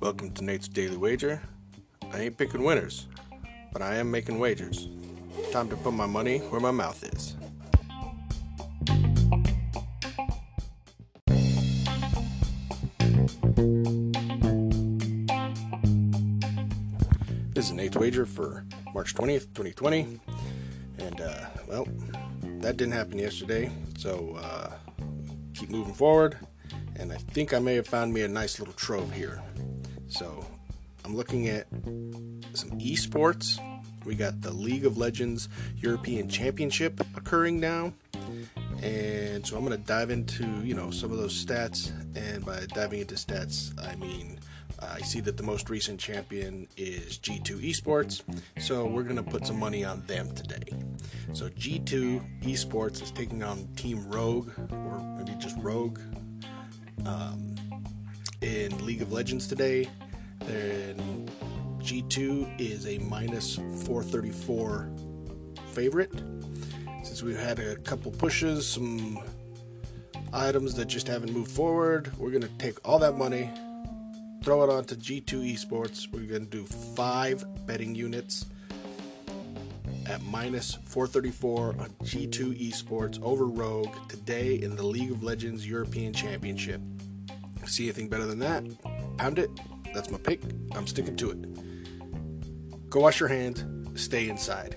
Welcome to Nate's Daily Wager. I ain't picking winners, but I am making wagers. Time to put my money where my mouth is. This is Nate's Wager for March 20th, 2020. And, uh, well, that didn't happen yesterday, so uh, keep moving forward. And I think I may have found me a nice little trove here. So I'm looking at some esports. We got the League of Legends European Championship occurring now. And so I'm going to dive into, you know, some of those stats. And by diving into stats, I mean uh, I see that the most recent champion is G2 Esports, so we're going to put some money on them today. So G2 Esports is taking on Team Rogue, or maybe just Rogue, um, in League of Legends today. Then G2 is a minus 434 favorite. Since we've had a couple pushes, some items that just haven't moved forward, we're going to take all that money throw it onto G2 Esports. We're going to do five betting units at minus 434 on G2 Esports over Rogue today in the League of Legends European Championship. See anything better than that? Pound it. That's my pick. I'm sticking to it. Go wash your hands, stay inside,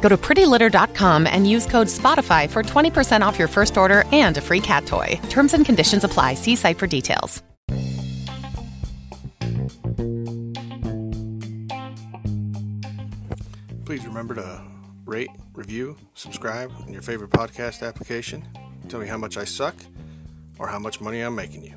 Go to prettylitter.com and use code SPOTIFY for 20% off your first order and a free cat toy. Terms and conditions apply. See site for details. Please remember to rate, review, subscribe in your favorite podcast application. Tell me how much I suck or how much money I'm making you.